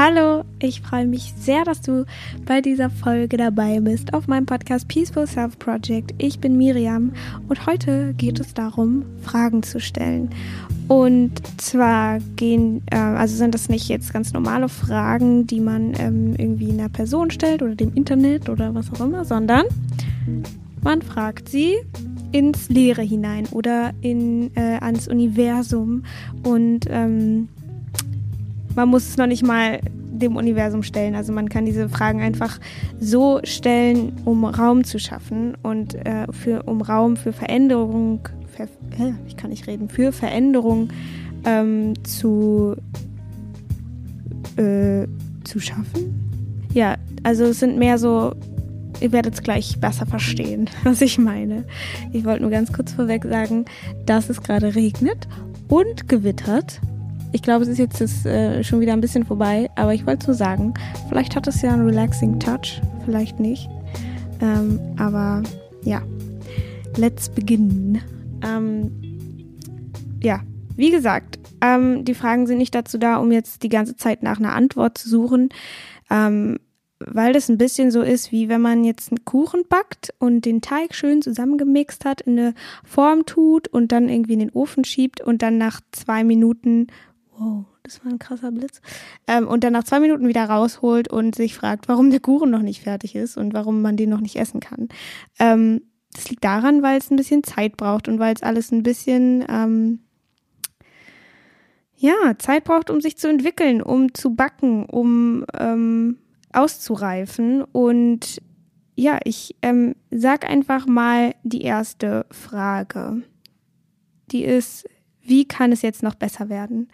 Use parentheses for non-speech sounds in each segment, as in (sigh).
Hallo, ich freue mich sehr, dass du bei dieser Folge dabei bist auf meinem Podcast Peaceful Self Project. Ich bin Miriam und heute geht es darum, Fragen zu stellen. Und zwar gehen, äh, also sind das nicht jetzt ganz normale Fragen, die man ähm, irgendwie einer Person stellt oder dem Internet oder was auch immer, sondern man fragt sie ins Leere hinein oder in, äh, ans Universum und ähm, man muss es noch nicht mal dem Universum stellen. Also man kann diese Fragen einfach so stellen, um Raum zu schaffen und äh, für, um Raum für Veränderung, für, äh, ich kann nicht reden, für Veränderung ähm, zu, äh, zu schaffen. Ja, also es sind mehr so, ihr werdet es gleich besser verstehen, (laughs) was ich meine. Ich wollte nur ganz kurz vorweg sagen, dass es gerade regnet und gewittert ich glaube, es ist jetzt das, äh, schon wieder ein bisschen vorbei, aber ich wollte so sagen, vielleicht hat es ja einen relaxing Touch, vielleicht nicht. Ähm, aber ja, let's begin. Ähm, ja, wie gesagt, ähm, die Fragen sind nicht dazu da, um jetzt die ganze Zeit nach einer Antwort zu suchen, ähm, weil das ein bisschen so ist, wie wenn man jetzt einen Kuchen backt und den Teig schön zusammengemixt hat, in eine Form tut und dann irgendwie in den Ofen schiebt und dann nach zwei Minuten wow, das war ein krasser Blitz. Ähm, und dann nach zwei Minuten wieder rausholt und sich fragt, warum der Kuchen noch nicht fertig ist und warum man den noch nicht essen kann. Ähm, das liegt daran, weil es ein bisschen Zeit braucht und weil es alles ein bisschen, ähm, ja, Zeit braucht, um sich zu entwickeln, um zu backen, um ähm, auszureifen. Und ja, ich ähm, sag einfach mal die erste Frage. Die ist, wie kann es jetzt noch besser werden?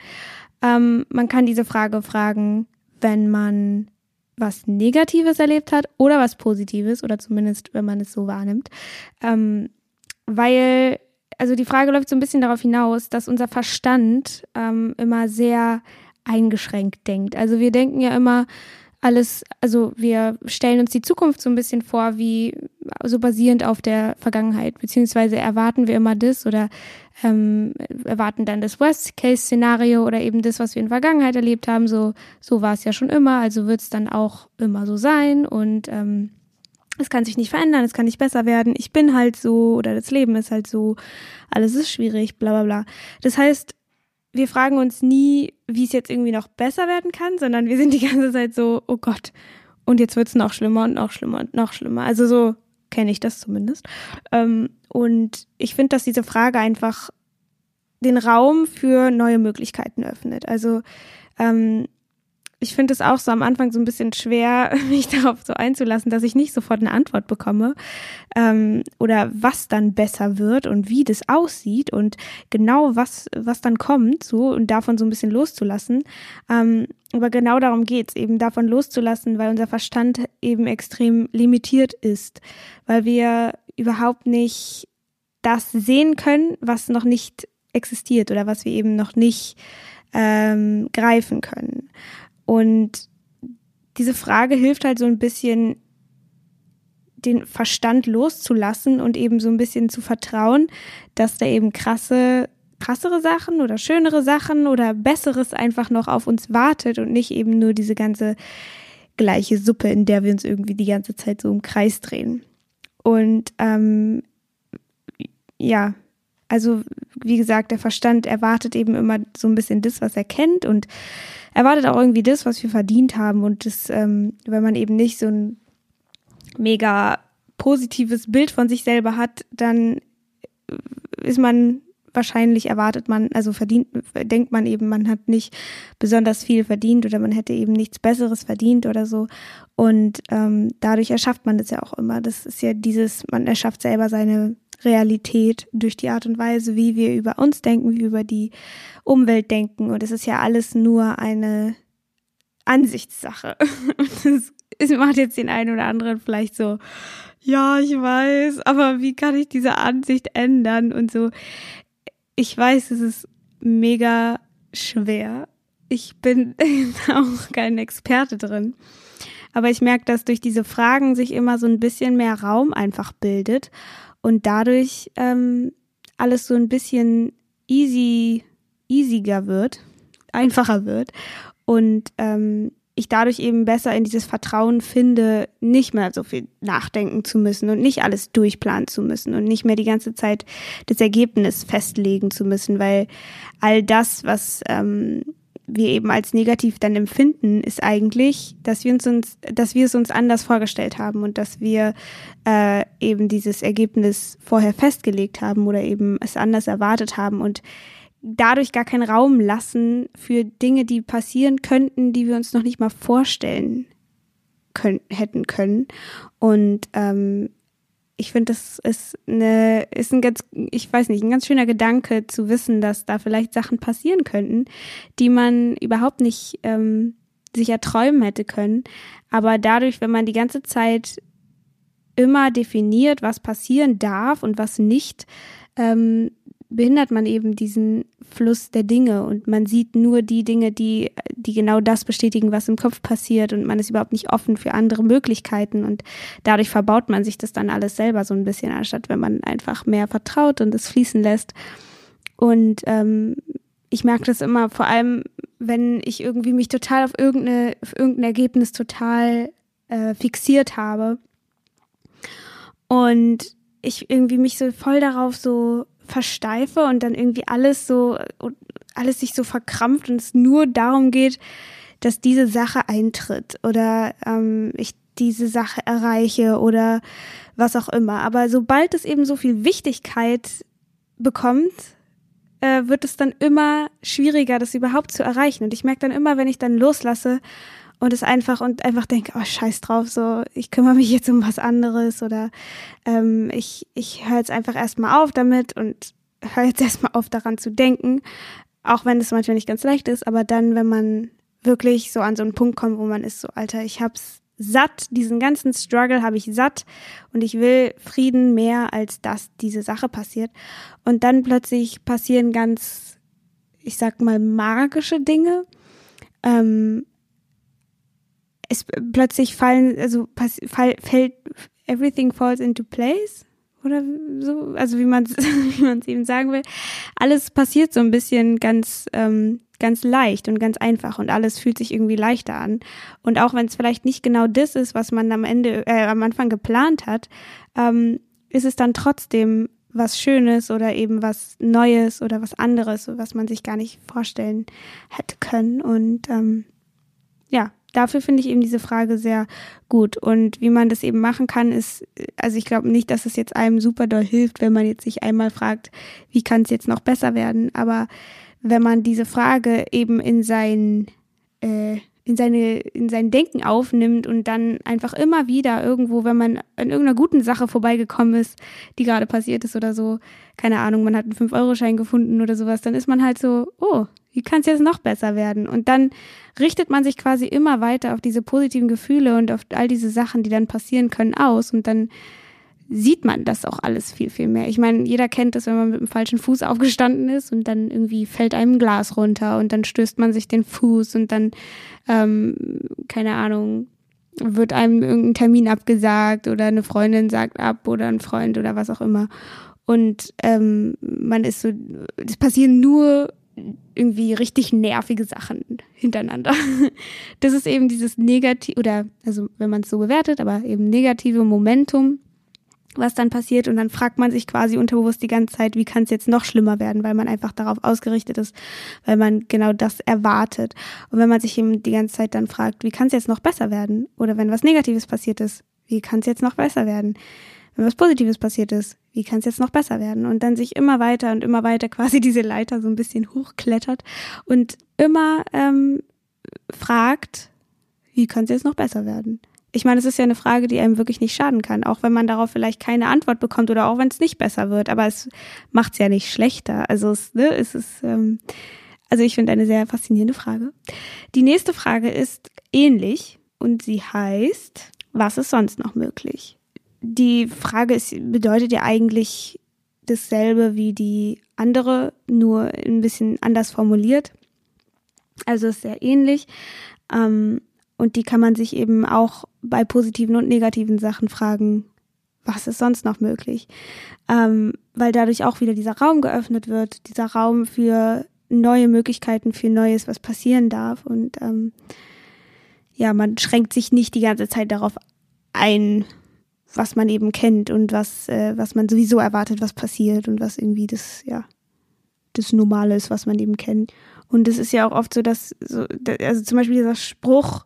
Ähm, man kann diese Frage fragen, wenn man was Negatives erlebt hat oder was Positives oder zumindest, wenn man es so wahrnimmt. Ähm, weil, also die Frage läuft so ein bisschen darauf hinaus, dass unser Verstand ähm, immer sehr eingeschränkt denkt. Also wir denken ja immer, alles, also wir stellen uns die Zukunft so ein bisschen vor, wie so basierend auf der Vergangenheit, beziehungsweise erwarten wir immer das oder ähm, erwarten dann das Worst-Case-Szenario oder eben das, was wir in der Vergangenheit erlebt haben. So, so war es ja schon immer, also wird es dann auch immer so sein. Und ähm, es kann sich nicht verändern, es kann nicht besser werden, ich bin halt so oder das Leben ist halt so, alles ist schwierig, bla bla bla. Das heißt, wir fragen uns nie, wie es jetzt irgendwie noch besser werden kann, sondern wir sind die ganze Zeit so, oh Gott, und jetzt wird es noch schlimmer und noch schlimmer und noch schlimmer. Also so kenne ich das zumindest. Ähm, und ich finde, dass diese Frage einfach den Raum für neue Möglichkeiten öffnet. Also ähm, ich finde es auch so am Anfang so ein bisschen schwer, (laughs) mich darauf so einzulassen, dass ich nicht sofort eine Antwort bekomme ähm, oder was dann besser wird und wie das aussieht und genau was, was dann kommt, so und davon so ein bisschen loszulassen. Ähm, aber genau darum geht's, eben davon loszulassen, weil unser Verstand eben extrem limitiert ist, weil wir überhaupt nicht das sehen können, was noch nicht existiert oder was wir eben noch nicht ähm, greifen können. Und diese Frage hilft halt so ein bisschen, den Verstand loszulassen und eben so ein bisschen zu vertrauen, dass da eben krasse, krassere Sachen oder schönere Sachen oder besseres einfach noch auf uns wartet und nicht eben nur diese ganze gleiche Suppe, in der wir uns irgendwie die ganze Zeit so im Kreis drehen. Und ähm, ja, also wie gesagt, der Verstand erwartet eben immer so ein bisschen das, was er kennt und erwartet auch irgendwie das, was wir verdient haben. Und das, ähm, wenn man eben nicht so ein mega positives Bild von sich selber hat, dann ist man wahrscheinlich erwartet man, also verdient, denkt man eben, man hat nicht besonders viel verdient oder man hätte eben nichts Besseres verdient oder so. Und ähm, dadurch erschafft man das ja auch immer. Das ist ja dieses, man erschafft selber seine Realität durch die Art und Weise, wie wir über uns denken, wie wir über die Umwelt denken. Und es ist ja alles nur eine Ansichtssache. (laughs) es macht jetzt den einen oder anderen vielleicht so, ja, ich weiß, aber wie kann ich diese Ansicht ändern und so. Ich weiß, es ist mega schwer. Ich bin (laughs) auch kein Experte drin. Aber ich merke, dass durch diese Fragen sich immer so ein bisschen mehr Raum einfach bildet und dadurch ähm, alles so ein bisschen easy, easiger wird, einfacher wird. Und ähm, ich dadurch eben besser in dieses Vertrauen finde, nicht mehr so viel nachdenken zu müssen und nicht alles durchplanen zu müssen und nicht mehr die ganze Zeit das Ergebnis festlegen zu müssen, weil all das, was ähm, wir eben als negativ dann empfinden, ist eigentlich, dass wir uns, uns dass wir es uns anders vorgestellt haben und dass wir äh, eben dieses Ergebnis vorher festgelegt haben oder eben es anders erwartet haben und dadurch gar keinen Raum lassen für Dinge, die passieren könnten, die wir uns noch nicht mal vorstellen können, hätten können. Und ähm, ich finde, das ist eine, ist ein ganz, ich weiß nicht, ein ganz schöner Gedanke zu wissen, dass da vielleicht Sachen passieren könnten, die man überhaupt nicht ähm, sich erträumen hätte können. Aber dadurch, wenn man die ganze Zeit immer definiert, was passieren darf und was nicht, ähm, behindert man eben diesen Fluss der Dinge und man sieht nur die Dinge, die, die genau das bestätigen, was im Kopf passiert und man ist überhaupt nicht offen für andere Möglichkeiten und dadurch verbaut man sich das dann alles selber so ein bisschen, anstatt wenn man einfach mehr vertraut und es fließen lässt. Und ähm, ich merke das immer, vor allem, wenn ich irgendwie mich total auf, irgendeine, auf irgendein Ergebnis total äh, fixiert habe und ich irgendwie mich so voll darauf so versteife und dann irgendwie alles so, alles sich so verkrampft und es nur darum geht, dass diese Sache eintritt oder ähm, ich diese Sache erreiche oder was auch immer. Aber sobald es eben so viel Wichtigkeit bekommt, äh, wird es dann immer schwieriger, das überhaupt zu erreichen. Und ich merke dann immer, wenn ich dann loslasse und es einfach und einfach denke, oh scheiß drauf, so ich kümmere mich jetzt um was anderes oder ähm, ich, ich höre jetzt einfach erstmal auf damit und höre jetzt (laughs) erstmal auf daran zu denken, auch wenn es manchmal nicht ganz leicht ist, aber dann, wenn man wirklich so an so einen Punkt kommt, wo man ist so, Alter, ich hab's satt, diesen ganzen Struggle habe ich satt und ich will Frieden mehr, als dass diese Sache passiert. Und dann plötzlich passieren ganz, ich sag mal, magische Dinge. Ähm, es plötzlich fallen, also pass, fall, fällt, everything falls into place oder so, also wie man (laughs) wie man es eben sagen will. Alles passiert so ein bisschen ganz ähm, ganz leicht und ganz einfach und alles fühlt sich irgendwie leichter an. Und auch wenn es vielleicht nicht genau das ist, was man am Ende äh, am Anfang geplant hat, ähm, ist es dann trotzdem was Schönes oder eben was Neues oder was anderes, was man sich gar nicht vorstellen hätte können. Und ähm, ja, dafür finde ich eben diese Frage sehr gut. Und wie man das eben machen kann, ist, also ich glaube nicht, dass es jetzt einem super doll hilft, wenn man jetzt sich einmal fragt, wie kann es jetzt noch besser werden. Aber wenn man diese Frage eben in sein, äh, in seine, in sein Denken aufnimmt und dann einfach immer wieder irgendwo, wenn man an irgendeiner guten Sache vorbeigekommen ist, die gerade passiert ist oder so, keine Ahnung, man hat einen 5-Euro-Schein gefunden oder sowas, dann ist man halt so, oh, wie kann es jetzt noch besser werden? Und dann richtet man sich quasi immer weiter auf diese positiven Gefühle und auf all diese Sachen, die dann passieren können, aus. Und dann sieht man das auch alles viel, viel mehr. Ich meine, jeder kennt das, wenn man mit dem falschen Fuß aufgestanden ist und dann irgendwie fällt einem ein Glas runter und dann stößt man sich den Fuß und dann, ähm, keine Ahnung, wird einem irgendein Termin abgesagt oder eine Freundin sagt ab oder ein Freund oder was auch immer. Und ähm, man ist so, es passieren nur irgendwie richtig nervige Sachen hintereinander. (laughs) Das ist eben dieses negative, oder also wenn man es so bewertet, aber eben negative Momentum, was dann passiert und dann fragt man sich quasi unterbewusst die ganze Zeit, wie kann es jetzt noch schlimmer werden, weil man einfach darauf ausgerichtet ist, weil man genau das erwartet. Und wenn man sich eben die ganze Zeit dann fragt, wie kann es jetzt noch besser werden? Oder wenn was Negatives passiert ist, wie kann es jetzt noch besser werden? Wenn was Positives passiert ist, wie kann es jetzt noch besser werden? Und dann sich immer weiter und immer weiter (laughs) quasi diese Leiter so ein bisschen hochklettert und immer ähm, fragt, wie kann es jetzt noch besser werden? Ich meine, es ist ja eine Frage, die einem wirklich nicht schaden kann, auch wenn man darauf vielleicht keine Antwort bekommt oder auch wenn es nicht besser wird. Aber es macht es ja nicht schlechter. Also es, ne, es ist, ähm, also ich finde eine sehr faszinierende Frage. Die nächste Frage ist ähnlich und sie heißt, was ist sonst noch möglich? Die Frage ist, bedeutet ja eigentlich dasselbe wie die andere, nur ein bisschen anders formuliert. Also ist sehr ähnlich. Ähm, und die kann man sich eben auch bei positiven und negativen Sachen fragen, was ist sonst noch möglich? Ähm, weil dadurch auch wieder dieser Raum geöffnet wird, dieser Raum für neue Möglichkeiten, für Neues, was passieren darf. Und ähm, ja, man schränkt sich nicht die ganze Zeit darauf ein, was man eben kennt und was, äh, was man sowieso erwartet, was passiert und was irgendwie das, ja, das Normale ist, was man eben kennt. Und es ist ja auch oft so, dass, so, also zum Beispiel dieser Spruch,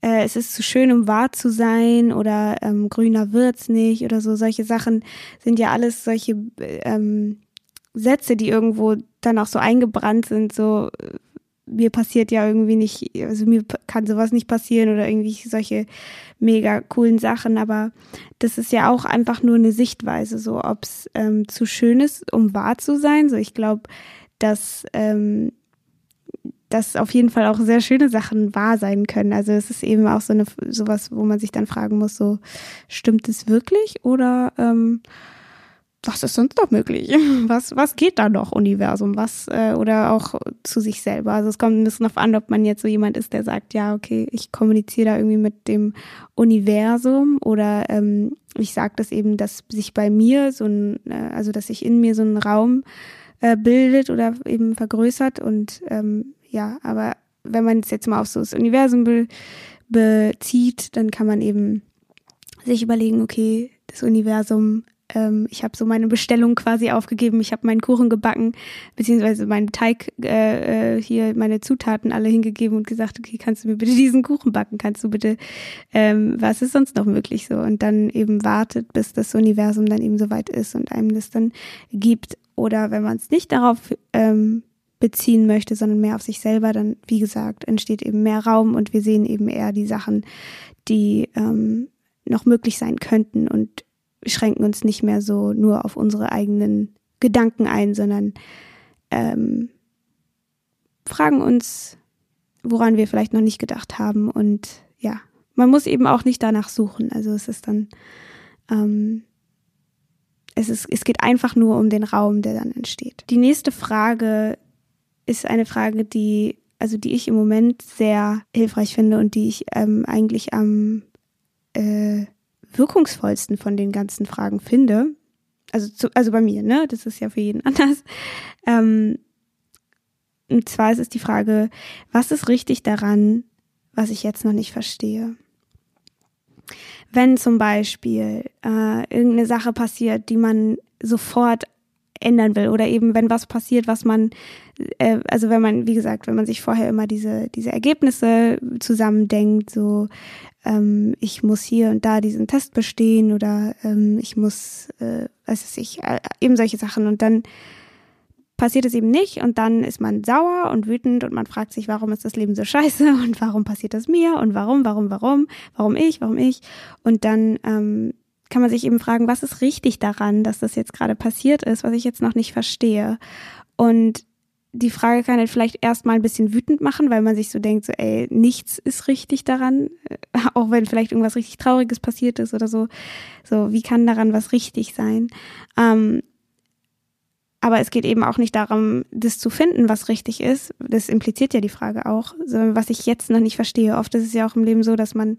äh, es ist zu schön, um wahr zu sein oder ähm, grüner wird's nicht oder so, solche Sachen sind ja alles solche ähm, Sätze, die irgendwo dann auch so eingebrannt sind, so mir passiert ja irgendwie nicht, also mir kann sowas nicht passieren oder irgendwie solche mega coolen Sachen, aber das ist ja auch einfach nur eine Sichtweise, so ob es ähm, zu schön ist, um wahr zu sein. So ich glaube, dass ähm, dass auf jeden Fall auch sehr schöne Sachen wahr sein können. Also es ist eben auch so eine sowas, wo man sich dann fragen muss, so stimmt es wirklich oder ähm, was ist sonst noch möglich? (laughs) Was, was geht da noch, Universum? Was, äh, oder auch zu sich selber? Also es kommt ein bisschen darauf an, ob man jetzt so jemand ist, der sagt, ja, okay, ich kommuniziere da irgendwie mit dem Universum oder ähm, ich sage das eben, dass sich bei mir so ein, äh, also dass sich in mir so ein Raum äh, bildet oder eben vergrößert und ähm, ja, aber wenn man es jetzt mal auf so das Universum be bezieht, dann kann man eben sich überlegen, okay, das Universum ähm, ich habe so meine Bestellung quasi aufgegeben. Ich habe meinen Kuchen gebacken, beziehungsweise meinen Teig äh, äh, hier, meine Zutaten alle hingegeben und gesagt, okay, kannst du mir bitte diesen Kuchen backen? Kannst du bitte, ähm, was ist sonst noch möglich so? Und dann eben wartet, bis das Universum dann eben soweit ist und einem das dann gibt. Oder wenn man es nicht darauf ähm, beziehen möchte, sondern mehr auf sich selber, dann, wie gesagt, entsteht eben mehr Raum und wir sehen eben eher die Sachen, die ähm, noch möglich sein könnten und schränken uns nicht mehr so nur auf unsere eigenen Gedanken ein, sondern ähm, fragen uns, woran wir vielleicht noch nicht gedacht haben. Und ja, man muss eben auch nicht danach suchen. Also es ist dann, ähm, es, ist, es geht einfach nur um den Raum, der dann entsteht. Die nächste Frage ist eine Frage, die, also die ich im Moment sehr hilfreich finde und die ich ähm, eigentlich am äh, wirkungsvollsten von den ganzen Fragen finde, also, zu, also bei mir, ne, das ist ja für jeden (laughs) anders, ähm, und zwar ist es die Frage, was ist richtig daran, was ich jetzt noch nicht verstehe? Wenn zum Beispiel äh, irgendeine Sache passiert, die man sofort ändern will oder eben wenn was passiert, was man, äh, also wenn man, wie gesagt, wenn man sich vorher immer diese, diese Ergebnisse zusammendenkt, so ähm, ich muss hier und da diesen Test bestehen oder ähm, ich muss, äh, was weiß ich, äh, eben solche Sachen. Und dann passiert es eben nicht und dann ist man sauer und wütend und man fragt sich, warum ist das Leben so scheiße und warum passiert das mir und warum, warum, warum, warum ich, warum ich? Und dann ähm, kann man sich eben fragen, was ist richtig daran, dass das jetzt gerade passiert ist, was ich jetzt noch nicht verstehe. Und die Frage kann halt vielleicht erstmal ein bisschen wütend machen, weil man sich so denkt, so, ey, nichts ist richtig daran, (laughs) auch wenn vielleicht irgendwas richtig Trauriges passiert ist oder so. So, wie kann daran was richtig sein? Ähm, aber es geht eben auch nicht darum, das zu finden, was richtig ist. Das impliziert ja die Frage auch, was ich jetzt noch nicht verstehe. Oft ist es ja auch im Leben so, dass man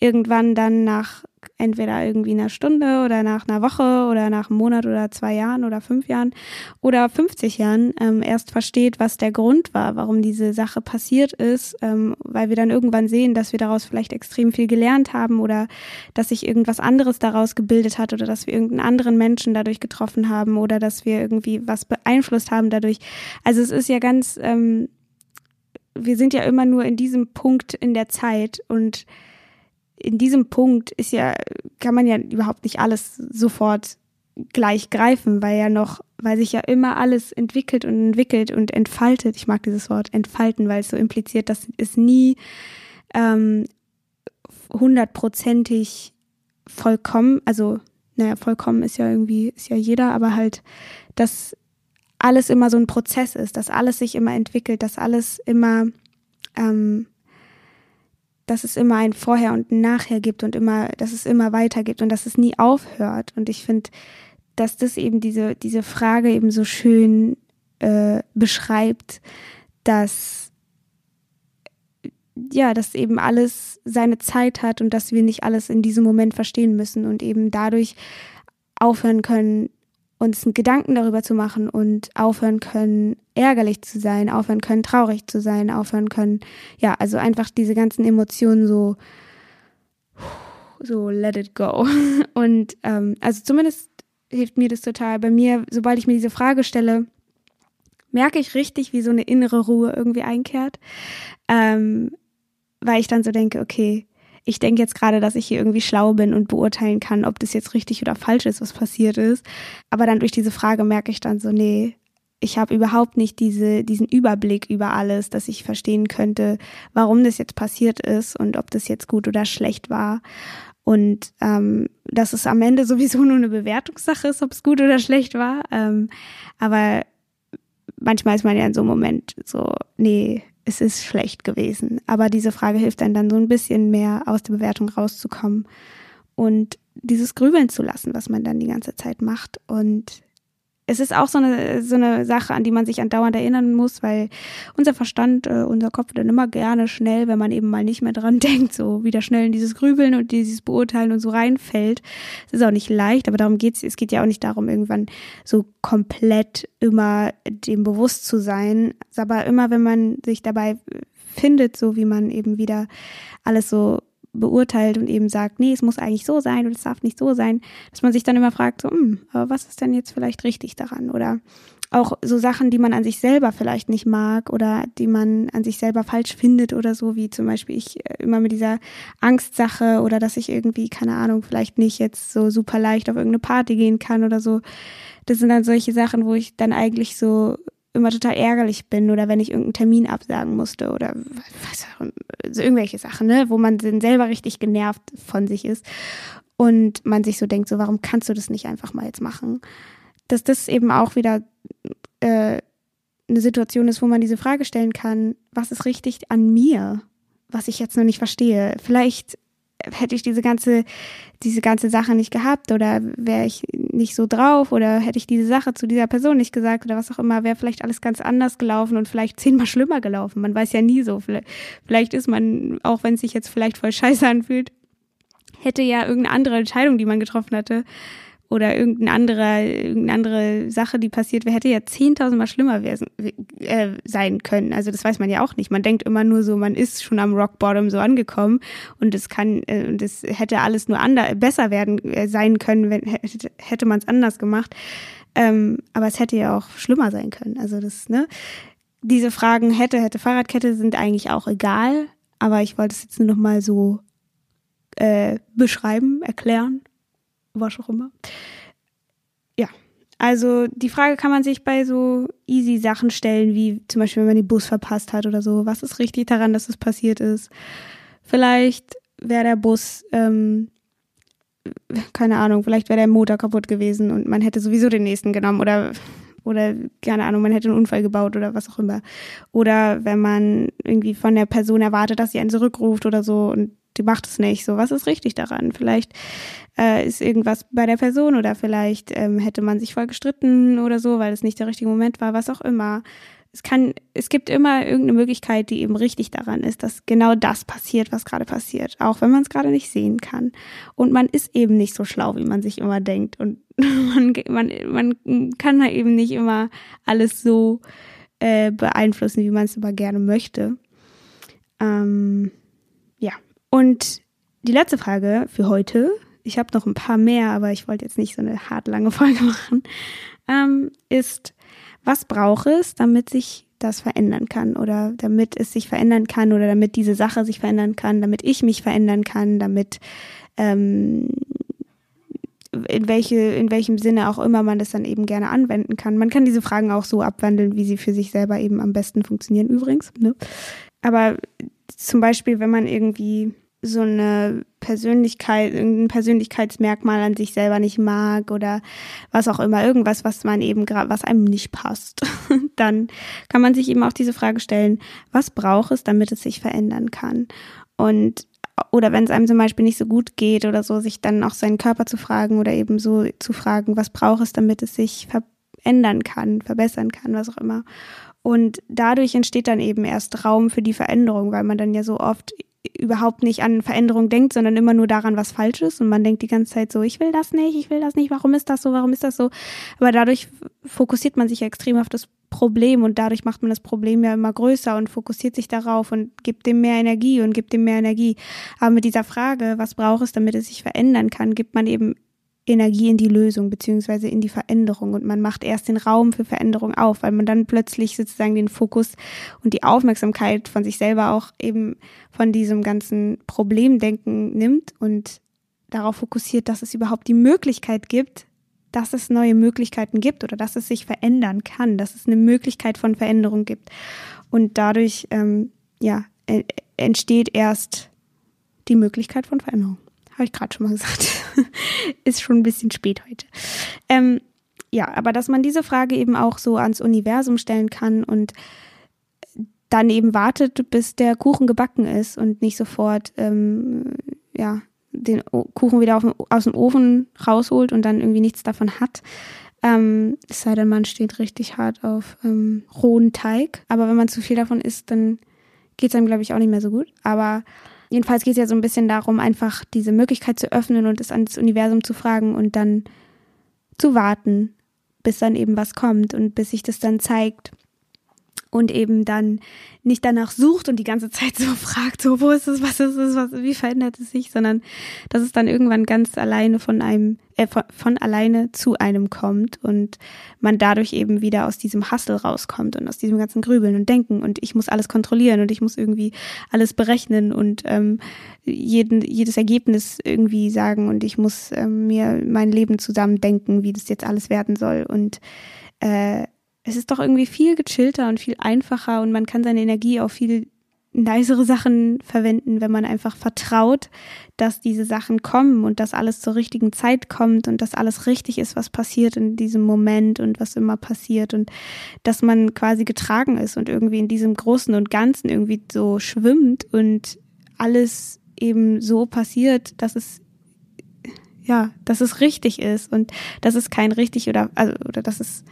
irgendwann dann nach entweder irgendwie einer Stunde oder nach einer Woche oder nach einem Monat oder zwei Jahren oder fünf Jahren oder 50 Jahren ähm, erst versteht, was der Grund war, warum diese Sache passiert ist, ähm, weil wir dann irgendwann sehen, dass wir daraus vielleicht extrem viel gelernt haben oder dass sich irgendwas anderes daraus gebildet hat oder dass wir irgendeinen anderen Menschen dadurch getroffen haben oder dass wir irgendwie was beeinflusst haben dadurch. Also es ist ja ganz, ähm, wir sind ja immer nur in diesem Punkt in der Zeit und in diesem Punkt ist ja, kann man ja überhaupt nicht alles sofort gleich greifen, weil ja noch, weil sich ja immer alles entwickelt und entwickelt und entfaltet. Ich mag dieses Wort entfalten, weil es so impliziert, dass es nie ähm, hundertprozentig vollkommen, also naja, vollkommen ist ja irgendwie, ist ja jeder, aber halt, dass alles immer so ein Prozess ist, dass alles sich immer entwickelt, dass alles immer ähm, dass es immer ein Vorher und ein Nachher gibt und immer, dass es immer weitergibt und dass es nie aufhört. Und ich finde, dass das eben diese, diese Frage eben so schön äh, beschreibt, dass ja, dass eben alles seine Zeit hat und dass wir nicht alles in diesem Moment verstehen müssen und eben dadurch aufhören können, uns Gedanken darüber zu machen und aufhören können, ärgerlich zu sein, aufhören können, traurig zu sein, aufhören können, ja, also einfach diese ganzen Emotionen so, so let it go. (laughs) Und ähm, also zumindest hilft mir das total. Bei mir, sobald ich mir diese Frage stelle, merke ich richtig, wie so eine innere Ruhe irgendwie einkehrt, ähm, weil ich dann so denke, okay, ich denke jetzt gerade, dass ich hier irgendwie schlau bin und beurteilen kann, ob das jetzt richtig oder falsch ist, was passiert ist. Aber dann durch diese Frage merke ich dann so, nee, ich habe überhaupt nicht diese, diesen Überblick über alles, dass ich verstehen könnte, warum das jetzt passiert ist und ob das jetzt gut oder schlecht war. Und ähm, dass es am Ende sowieso nur eine Bewertungssache ist, ob es gut oder schlecht war. Ähm, aber manchmal ist man ja in so einem Moment so, nee, es ist schlecht gewesen. Aber diese Frage hilft einem dann so ein bisschen mehr aus der Bewertung rauszukommen und dieses Grübeln zu lassen, was man dann die ganze Zeit macht. Und es ist auch so eine, so eine Sache, an die man sich andauernd erinnern muss, weil unser Verstand, äh, unser Kopf dann immer gerne schnell, wenn man eben mal nicht mehr dran (laughs) denkt, so wieder schnell in dieses Grübeln und dieses Beurteilen und so reinfällt. Es ist auch nicht leicht, aber darum geht's. Es geht ja auch nicht darum, irgendwann so komplett immer dem bewusst zu sein. Aber immer, wenn man sich dabei findet, so wie man eben wieder alles so beurteilt und eben sagt, nee, es muss eigentlich so sein und es darf nicht so sein, dass man sich dann immer fragt, so, hm, aber was ist denn jetzt vielleicht richtig daran? Oder auch so Sachen, die man an sich selber vielleicht nicht mag oder die man an sich selber falsch findet oder so, wie zum Beispiel ich äh, immer mit dieser Angstsache oder dass ich irgendwie, keine Ahnung, vielleicht nicht jetzt so super leicht auf irgendeine Party gehen kann oder so. Das sind dann solche Sachen, wo ich dann eigentlich so immer total ärgerlich bin oder wenn ich irgendeinen Termin absagen musste oder was, also irgendwelche Sachen, ne, wo man selber richtig genervt von sich ist und man sich so denkt, so warum kannst du das nicht einfach mal jetzt machen? Dass das eben auch wieder äh, eine Situation ist, wo man diese Frage stellen kann, was ist richtig an mir, was ich jetzt noch nicht verstehe? Vielleicht hätte ich diese ganze, diese ganze Sache nicht gehabt oder wäre ich nicht so drauf oder hätte ich diese Sache zu dieser Person nicht gesagt oder was auch immer, wäre vielleicht alles ganz anders gelaufen und vielleicht zehnmal schlimmer gelaufen. Man weiß ja nie so. Vielleicht, ist man, auch wenn es sich jetzt vielleicht voll scheiße anfühlt, hätte ja irgendeine andere Entscheidung, die man getroffen hatte, oder irgendeine andere, irgendeine andere Sache, die passiert wäre, hätte ja zehntausendmal schlimmer wär, äh, sein können. Also das weiß man ja auch nicht. Man denkt immer nur so, man ist schon am Rock Bottom so angekommen und es kann, äh, das hätte alles nur ander, besser werden äh, sein können, wenn hätte, hätte man es anders gemacht. Ähm, aber es hätte ja auch schlimmer sein können. Also das, ne? Diese Fragen hätte, hätte Fahrradkette sind eigentlich auch egal, aber ich wollte es jetzt nur noch mal so äh, beschreiben, erklären was auch immer. Ja, also die Frage kann man sich bei so easy Sachen stellen, wie zum Beispiel, wenn man den Bus verpasst hat oder so. Was ist richtig daran, dass es passiert ist? Vielleicht wäre der Bus, ähm, keine Ahnung, vielleicht wäre der Motor kaputt gewesen und man hätte sowieso den nächsten genommen oder oder keine Ahnung, man hätte einen Unfall gebaut oder was auch immer. Oder wenn man irgendwie von der Person erwartet, dass sie einen zurückruft oder so und die macht es nicht. So, was ist richtig daran? Vielleicht äh, ist irgendwas bei der Person oder vielleicht ähm, hätte man sich voll gestritten oder so, weil es nicht der richtige Moment war, was auch immer. Es kann, es gibt immer irgendeine Möglichkeit, die eben richtig daran ist, dass genau das passiert, was gerade passiert, auch wenn man es gerade nicht sehen kann. Und man ist eben nicht so schlau, wie man sich immer denkt. Und (laughs) man, man, man kann da eben nicht immer alles so äh, beeinflussen, wie man es aber gerne möchte. Ähm. Und die letzte Frage für heute ich habe noch ein paar mehr, aber ich wollte jetzt nicht so eine hart lange Folge (laughs) machen, ähm, ist, was braucht es, damit sich das verändern kann oder damit es sich verändern kann oder damit diese Sache sich verändern kann, damit ich mich verändern kann, damit ähm, in welche, in welchem Sinne auch immer man das dann eben gerne anwenden kann. Man kann diese Fragen auch so abwandeln, wie sie für sich selber eben am besten funktionieren übrigens. Ne? Aber zum Beispiel, wenn man irgendwie so eine Persönlichkeit, irgendein Persönlichkeitsmerkmal an sich selber nicht mag oder was auch immer, irgendwas, was man eben gerade, was einem nicht passt, (laughs) dann kann man sich eben auch diese Frage stellen, was braucht es, damit es sich verändern kann? Und oder wenn es einem zum Beispiel nicht so gut geht oder so, sich dann auch seinen Körper zu fragen oder eben so zu fragen, was braucht es, damit es sich verändern kann, verbessern kann, was auch immer. Und dadurch entsteht dann eben erst Raum für die Veränderung, weil man dann ja so oft überhaupt nicht an Veränderung denkt, sondern immer nur daran, was falsch ist. Und man denkt die ganze Zeit so, ich will das nicht, ich will das nicht, warum ist das so, warum ist das so? Aber dadurch fokussiert man sich extrem auf das Problem und dadurch macht man das Problem ja immer größer und fokussiert sich darauf und gibt dem mehr Energie und gibt dem mehr Energie. Aber mit dieser Frage, was braucht es, damit es sich verändern kann, gibt man eben Energie in die Lösung beziehungsweise in die Veränderung und man macht erst den Raum für Veränderung auf, weil man dann plötzlich sozusagen den Fokus und die Aufmerksamkeit von sich selber auch eben von diesem ganzen Problemdenken nimmt und darauf fokussiert, dass es überhaupt die Möglichkeit gibt, dass es neue Möglichkeiten gibt oder dass es sich verändern kann, dass es eine Möglichkeit von Veränderung gibt. Und dadurch ähm, ja, entsteht erst die Möglichkeit von Veränderung. Habe ich gerade schon mal gesagt. (laughs) Ist schon ein bisschen spät heute. Ähm, ja, aber dass man diese Frage eben auch so ans Universum stellen kann und dann eben wartet, bis der Kuchen gebacken ist und nicht sofort ähm, ja, den Kuchen wieder auf, aus dem Ofen rausholt und dann irgendwie nichts davon hat. Ähm, es sei denn, man steht richtig hart auf ähm, rohen Teig. Aber wenn man zu viel davon isst, dann geht es einem, glaube ich, auch nicht mehr so gut. Aber Jedenfalls geht es ja so ein bisschen darum, einfach diese Möglichkeit zu öffnen und es ans Universum zu fragen und dann zu warten, bis dann eben was kommt und bis sich das dann zeigt und eben dann nicht danach sucht und die ganze Zeit so (laughs) fragt, so wo ist es, was ist es, was, wie verändert es sich, sondern dass es dann irgendwann ganz alleine von einem, äh, von, von alleine zu einem kommt und man dadurch eben wieder aus diesem Hassel rauskommt und aus diesem ganzen Grübeln und Denken und ich muss alles kontrollieren und ich muss irgendwie alles berechnen und ähm, jeden, jedes Ergebnis irgendwie sagen und ich muss ähm, mir mein Leben zusammendenken, wie das jetzt alles werden soll und äh, es ist doch irgendwie viel gechillter und viel einfacher und man kann seine Energie auf viel nicere Sachen verwenden, wenn man einfach vertraut, dass diese Sachen kommen und dass alles zur richtigen Zeit kommt und dass alles richtig ist, was passiert in diesem Moment und was immer passiert und dass man quasi getragen ist und irgendwie in diesem Großen und Ganzen irgendwie so schwimmt und alles eben so passiert, dass es ja, dass es richtig ist und dass es kein richtig oder also oder dass es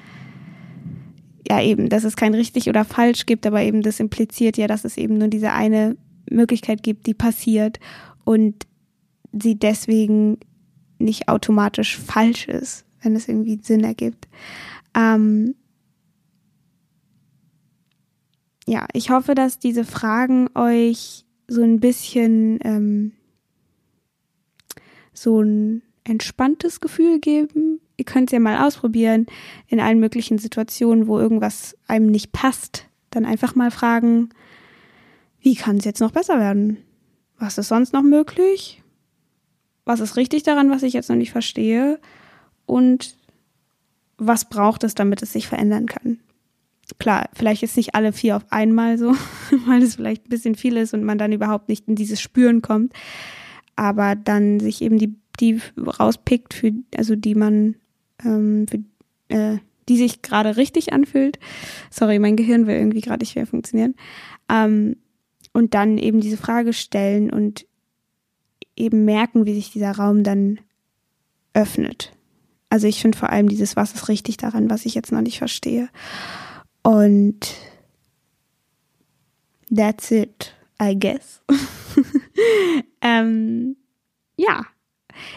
ja eben, dass es kein richtig oder falsch gibt, aber eben das impliziert ja, dass es eben nur diese eine Möglichkeit gibt, die passiert und sie deswegen nicht automatisch falsch ist, wenn es irgendwie Sinn ergibt. Ähm ja, ich hoffe, dass diese Fragen euch so ein bisschen ähm, so ein entspanntes Gefühl geben, ihr könnt es ja mal ausprobieren in allen möglichen Situationen, wo irgendwas einem nicht passt. Dann einfach mal fragen, wie kann es jetzt noch besser werden? Was ist sonst noch möglich? Was ist richtig daran, was ich jetzt noch nicht verstehe? Und was braucht es, damit es sich verändern kann? Klar, vielleicht ist nicht alle vier auf einmal so, (laughs) weil es vielleicht ein bisschen viel ist und man dann überhaupt nicht in dieses Spüren kommt. Aber dann sich eben die, die rauspickt, für, also die man ähm, für, äh, die sich gerade richtig anfühlt. Sorry, mein Gehirn will irgendwie gerade nicht mehr funktionieren. Ähm, und dann eben diese Frage stellen und eben merken, wie sich dieser Raum dann öffnet. Also ich finde vor allem dieses, was ist richtig daran, was ich jetzt noch nicht verstehe. Und that's it, I guess. (laughs) ähm, ja,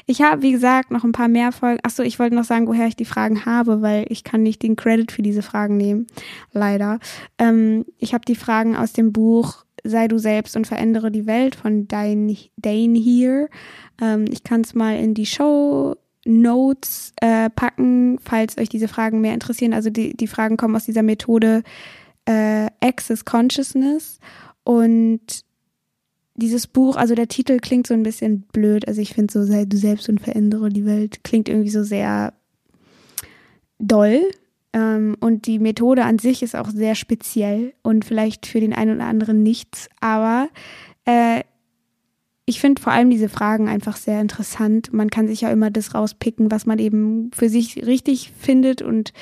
ich habe, wie gesagt, noch ein paar mehr Folgen. Achso, ich wollte noch sagen, woher ich die Fragen habe, weil ich kann nicht den Credit für diese Fragen nehmen. Leider. Ähm, ich habe die Fragen aus dem Buch Sei du selbst und verändere die Welt von Dane, Dane Here. Ähm, ich kann es mal in die Show Notes äh, packen, falls euch diese Fragen mehr interessieren. Also die, die Fragen kommen aus dieser Methode äh, Access Consciousness und dieses Buch, also der Titel klingt so ein bisschen blöd. Also ich finde so, sei du selbst und verändere die Welt, klingt irgendwie so sehr doll. Ähm, und die Methode an sich ist auch sehr speziell und vielleicht für den einen oder anderen nichts. Aber äh, ich finde vor allem diese Fragen einfach sehr interessant. Man kann sich ja immer das rauspicken, was man eben für sich richtig findet und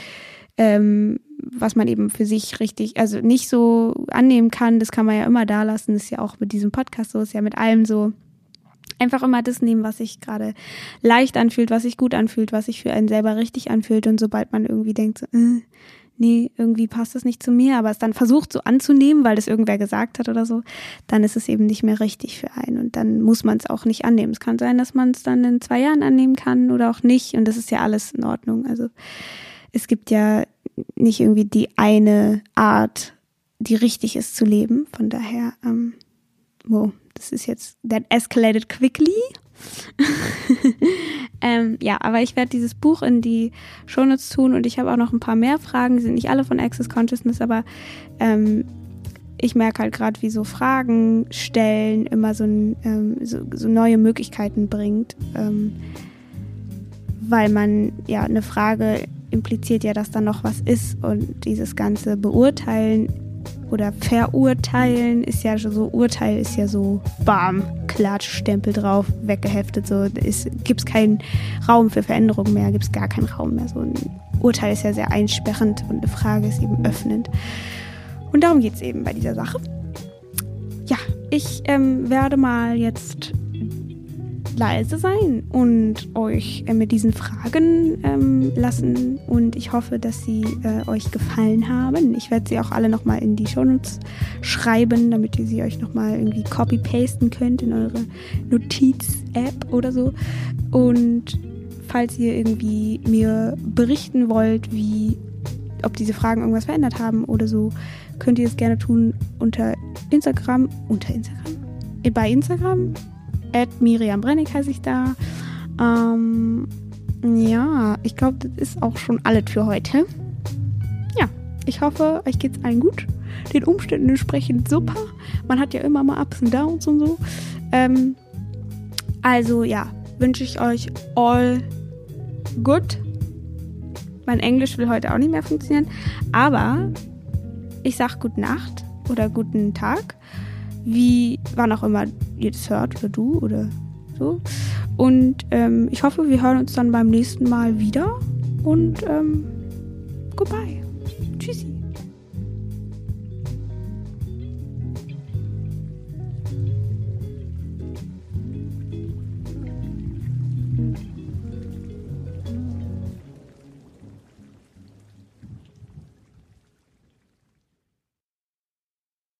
ähm, was man eben für sich richtig, also nicht so annehmen kann, das kann man ja immer da lassen. Ist ja auch mit diesem Podcast so, ist ja mit allem so. Einfach immer das nehmen, was sich gerade leicht anfühlt, was sich gut anfühlt, was sich für einen selber richtig anfühlt. Und sobald man irgendwie denkt, so, äh, nee, irgendwie passt das nicht zu mir, aber es dann versucht so anzunehmen, weil das irgendwer gesagt hat oder so, dann ist es eben nicht mehr richtig für einen und dann muss man es auch nicht annehmen. Es kann sein, dass man es dann in zwei Jahren annehmen kann oder auch nicht und das ist ja alles in Ordnung. Also es gibt ja nicht irgendwie die eine Art, die richtig ist zu leben. Von daher, ähm, wow, das ist jetzt, that escalated quickly. (laughs) ähm, ja, aber ich werde dieses Buch in die Shownotes tun und ich habe auch noch ein paar mehr Fragen. Die sind nicht alle von Access Consciousness, aber ähm, ich merke halt gerade, wie so Fragen stellen immer so, ein, ähm, so, so neue Möglichkeiten bringt. Weil man ja eine Frage impliziert ja, dass da noch was ist und dieses ganze Beurteilen oder verurteilen ist ja so, Urteil ist ja so, bam, Klatschstempel drauf, weggeheftet, so, gibt es keinen Raum für Veränderung mehr, gibt es gar keinen Raum mehr. So ein Urteil ist ja sehr einsperrend und eine Frage ist eben öffnend. Und darum geht es eben bei dieser Sache. Ja, ich ähm, werde mal jetzt leise sein und euch äh, mit diesen Fragen ähm, lassen. Und ich hoffe, dass sie äh, euch gefallen haben. Ich werde sie auch alle nochmal in die Shownotes schreiben, damit ihr sie euch nochmal irgendwie copy-pasten könnt in eure Notiz-App oder so. Und falls ihr irgendwie mir berichten wollt, wie ob diese Fragen irgendwas verändert haben oder so, könnt ihr es gerne tun unter Instagram, unter Instagram, bei Instagram At Miriam Brennig heiße ich da. Ähm, ja, ich glaube, das ist auch schon alles für heute. Ja, ich hoffe, euch geht's allen gut. Den Umständen entsprechend super. Man hat ja immer mal Ups und Downs und so. Ähm, also ja, wünsche ich euch all good. Mein Englisch will heute auch nicht mehr funktionieren. Aber ich sag gute Nacht oder guten Tag. Wie, wann auch immer ihr das hört oder du oder so. Und ähm, ich hoffe, wir hören uns dann beim nächsten Mal wieder. Und ähm, goodbye.